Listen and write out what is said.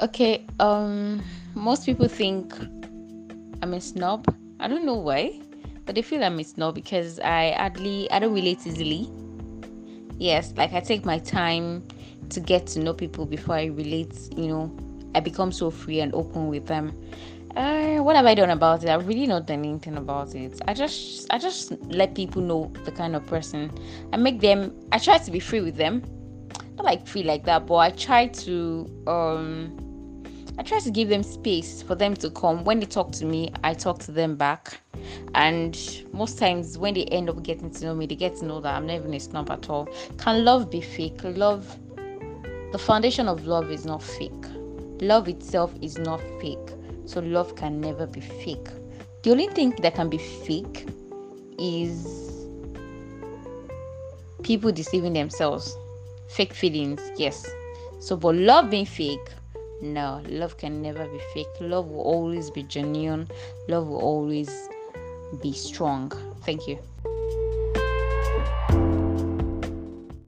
Okay, um, most people think I'm a snob. I don't know why, but they feel I'm a snob because I hardly, I don't relate easily. Yes, like I take my time to get to know people before I relate. You know, I become so free and open with them. Uh, what have I done about it? I've really not done anything about it. I just, I just let people know the kind of person I make them. I try to be free with them not like free like that, but I try to um I try to give them space for them to come. When they talk to me, I talk to them back. And most times when they end up getting to know me, they get to know that I'm not even a snob at all. Can love be fake? Love the foundation of love is not fake. Love itself is not fake. So love can never be fake. The only thing that can be fake is people deceiving themselves fake feelings, yes. So, but love being fake, no, love can never be fake. Love will always be genuine, love will always be strong. Thank you.